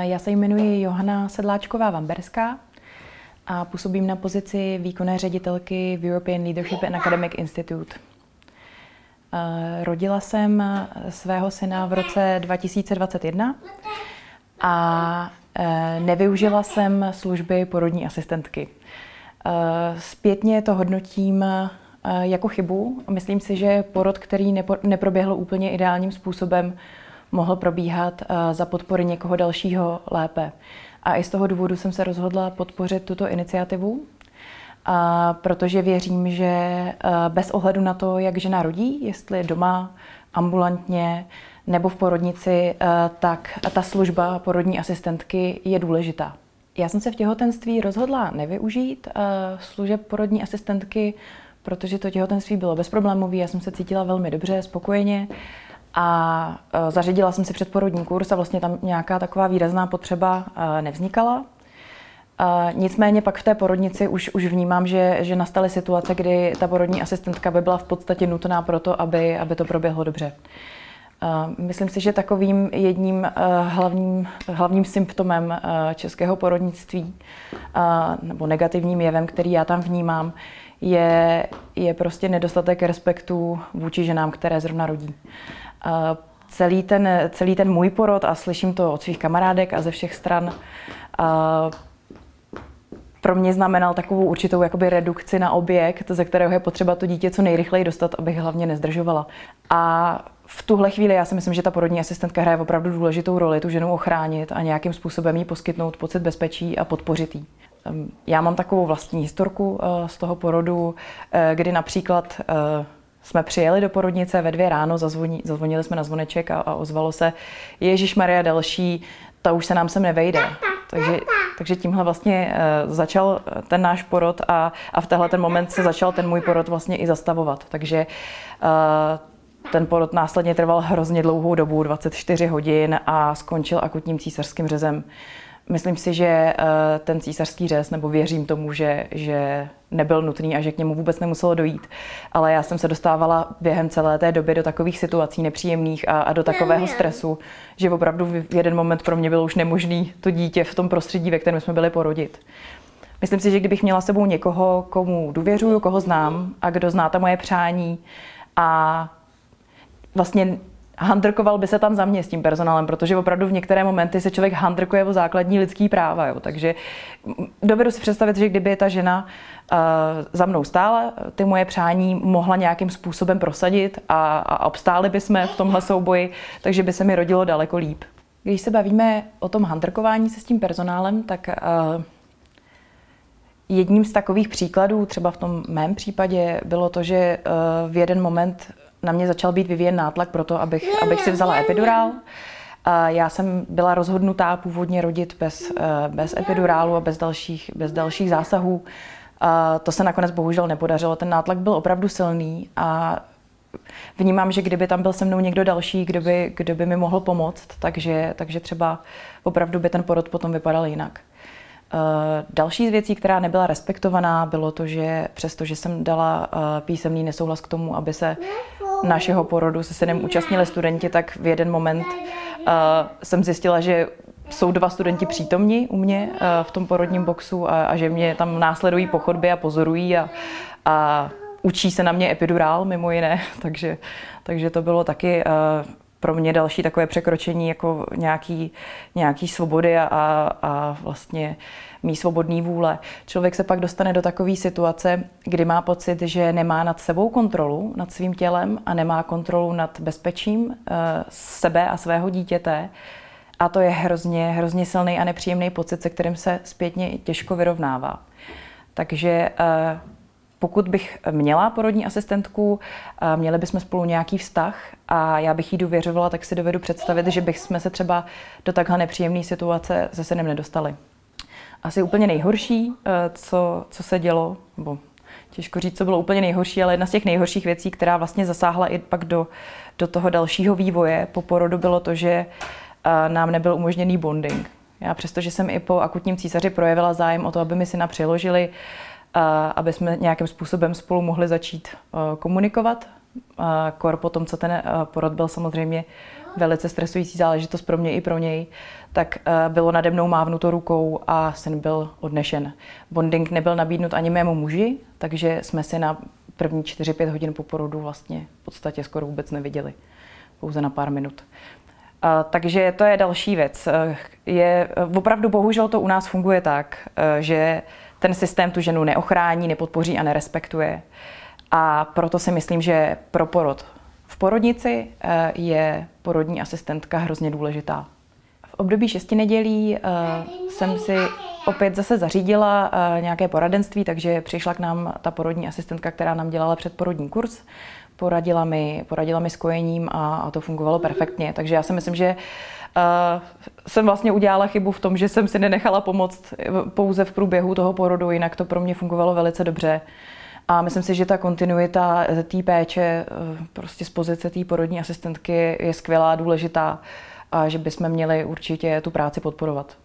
Já se jmenuji Johana Sedláčková Vamberská a působím na pozici výkonné ředitelky v European Leadership and Academic Institute. Rodila jsem svého syna v roce 2021 a e, nevyužila jsem služby porodní asistentky. E, zpětně to hodnotím e, jako chybu. Myslím si, že porod, který neproběhl úplně ideálním způsobem, mohl probíhat za podpory někoho dalšího lépe. A i z toho důvodu jsem se rozhodla podpořit tuto iniciativu, a protože věřím, že bez ohledu na to, jak žena rodí, jestli doma, ambulantně nebo v porodnici, tak ta služba porodní asistentky je důležitá. Já jsem se v těhotenství rozhodla nevyužít služeb porodní asistentky, protože to těhotenství bylo bezproblémové, já jsem se cítila velmi dobře, spokojeně a e, zařadila jsem si předporodní kurz a vlastně tam nějaká taková výrazná potřeba e, nevznikala. E, nicméně pak v té porodnici už, už vnímám, že, že nastaly situace, kdy ta porodní asistentka by byla v podstatě nutná pro to, aby, aby to proběhlo dobře. Myslím si, že takovým jedním hlavním, hlavním symptomem českého porodnictví nebo negativním jevem, který já tam vnímám, je, je prostě nedostatek respektu vůči ženám, které zrovna rodí celý ten, celý ten můj porod a slyším to od svých kamarádek a ze všech stran, pro mě znamenal takovou určitou jakoby redukci na objekt, ze kterého je potřeba to dítě co nejrychleji dostat, abych hlavně nezdržovala. A v tuhle chvíli já si myslím, že ta porodní asistentka hraje opravdu důležitou roli, tu ženu ochránit a nějakým způsobem jí poskytnout pocit bezpečí a podpořit jí. Já mám takovou vlastní historku eh, z toho porodu, eh, kdy například eh, jsme přijeli do porodnice ve dvě ráno, zazvoní, zazvonili jsme na zvoneček a, a ozvalo se Ježíš Maria další, ta už se nám sem nevejde. Takže, takže tímhle vlastně začal ten náš porod a, a v tenhle ten moment se začal ten můj porod vlastně i zastavovat. Takže ten porod následně trval hrozně dlouhou dobu, 24 hodin a skončil akutním císařským řezem. Myslím si, že eh, ten císařský řez, nebo věřím tomu, že, že nebyl nutný a že k němu vůbec nemuselo dojít. Ale já jsem se dostávala během celé té doby do takových situací nepříjemných a, a do takového stresu, že opravdu v jeden moment pro mě bylo už nemožný to dítě v tom prostředí, ve kterém jsme byli porodit. Myslím si, že kdybych měla sebou někoho, komu důvěřuju, koho znám a kdo zná ta moje přání a vlastně handrkoval by se tam za mě s tím personálem, protože opravdu v některé momenty se člověk handrkuje o základní lidský práva. Jo. Takže dovedu si představit, že kdyby ta žena uh, za mnou stála, ty moje přání mohla nějakým způsobem prosadit a, a obstáli by jsme v tomhle souboji, takže by se mi rodilo daleko líp. Když se bavíme o tom handrkování se s tím personálem, tak uh, jedním z takových příkladů, třeba v tom mém případě, bylo to, že uh, v jeden moment na mě začal být vyvíjen nátlak pro to, abych, abych si vzala epidurál. Já jsem byla rozhodnutá původně rodit bez, eh, bez epidurálu a bez dalších, bez dalších zásahů. To se nakonec bohužel nepodařilo. Ten nátlak byl opravdu silný a vnímám, že kdyby tam byl se mnou někdo další, kdo by, kdo by mi mohl pomoct, takže, takže třeba opravdu by ten porod potom vypadal jinak. Eh, další z věcí, která nebyla respektovaná, bylo to, že přestože jsem dala eh, písemný nesouhlas k tomu, aby se našeho porodu se synem účastnili studenti, tak v jeden moment uh, jsem zjistila, že jsou dva studenti přítomní u mě v tom porodním boxu a, a že mě tam následují po chodbě a pozorují a, a učí se na mě epidurál mimo jiné, takže, takže to bylo taky pro mě další takové překročení jako nějaký, nějaký svobody a, a vlastně mý svobodný vůle. Člověk se pak dostane do takové situace, kdy má pocit, že nemá nad sebou kontrolu, nad svým tělem a nemá kontrolu nad bezpečím uh, sebe a svého dítěte. A to je hrozně, hrozně silný a nepříjemný pocit, se kterým se zpětně těžko vyrovnává. Takže uh, pokud bych měla porodní asistentku, měli bychom spolu nějaký vztah a já bych jí důvěřovala, tak si dovedu představit, že bychom se třeba do takhle nepříjemné situace se synem nedostali. Asi úplně nejhorší, e, co, co se dělo, nebo těžko říct, co bylo úplně nejhorší, ale jedna z těch nejhorších věcí, která vlastně zasáhla i pak do, do toho dalšího vývoje po porodu, bylo to, že e, nám nebyl umožněný bonding. Já přestože jsem i po akutním císaři projevila zájem o to, aby mi syna přiložili, aby jsme nějakým způsobem spolu mohli začít komunikovat. Kor po tom, co ten porod byl samozřejmě velice stresující záležitost pro mě i pro něj, tak eh, bylo nade mnou mávnuto rukou a syn byl odnešen. Bonding nebyl nabídnut ani mému muži, takže jsme si na první 4-5 hodin po porodu vlastně v podstatě skoro vůbec neviděli. Pouze na pár minut. A, takže to je další věc. Eh, je, opravdu bohužel to u nás funguje tak, eh, že ten systém tu ženu neochrání, nepodpoří a nerespektuje. A proto si myslím, že pro porod v porodnici eh, je porodní asistentka hrozně důležitá. V období šesti nedělí jsem si opět zase zařídila nějaké poradenství, takže přišla k nám ta porodní asistentka, která nám dělala předporodní kurz poradila mi, poradila mi s kojením a, a to fungovalo perfektně. Takže já si myslím, že uh, jsem vlastně udělala chybu v tom, že jsem si nenechala pomoct pouze v průběhu toho porodu, jinak to pro mě fungovalo velice dobře. A myslím si, že ta kontinuita té péče eh, prostě z pozice té porodní asistentky je skvělá, důležitá a že bychom měli určitě tu práci podporovat.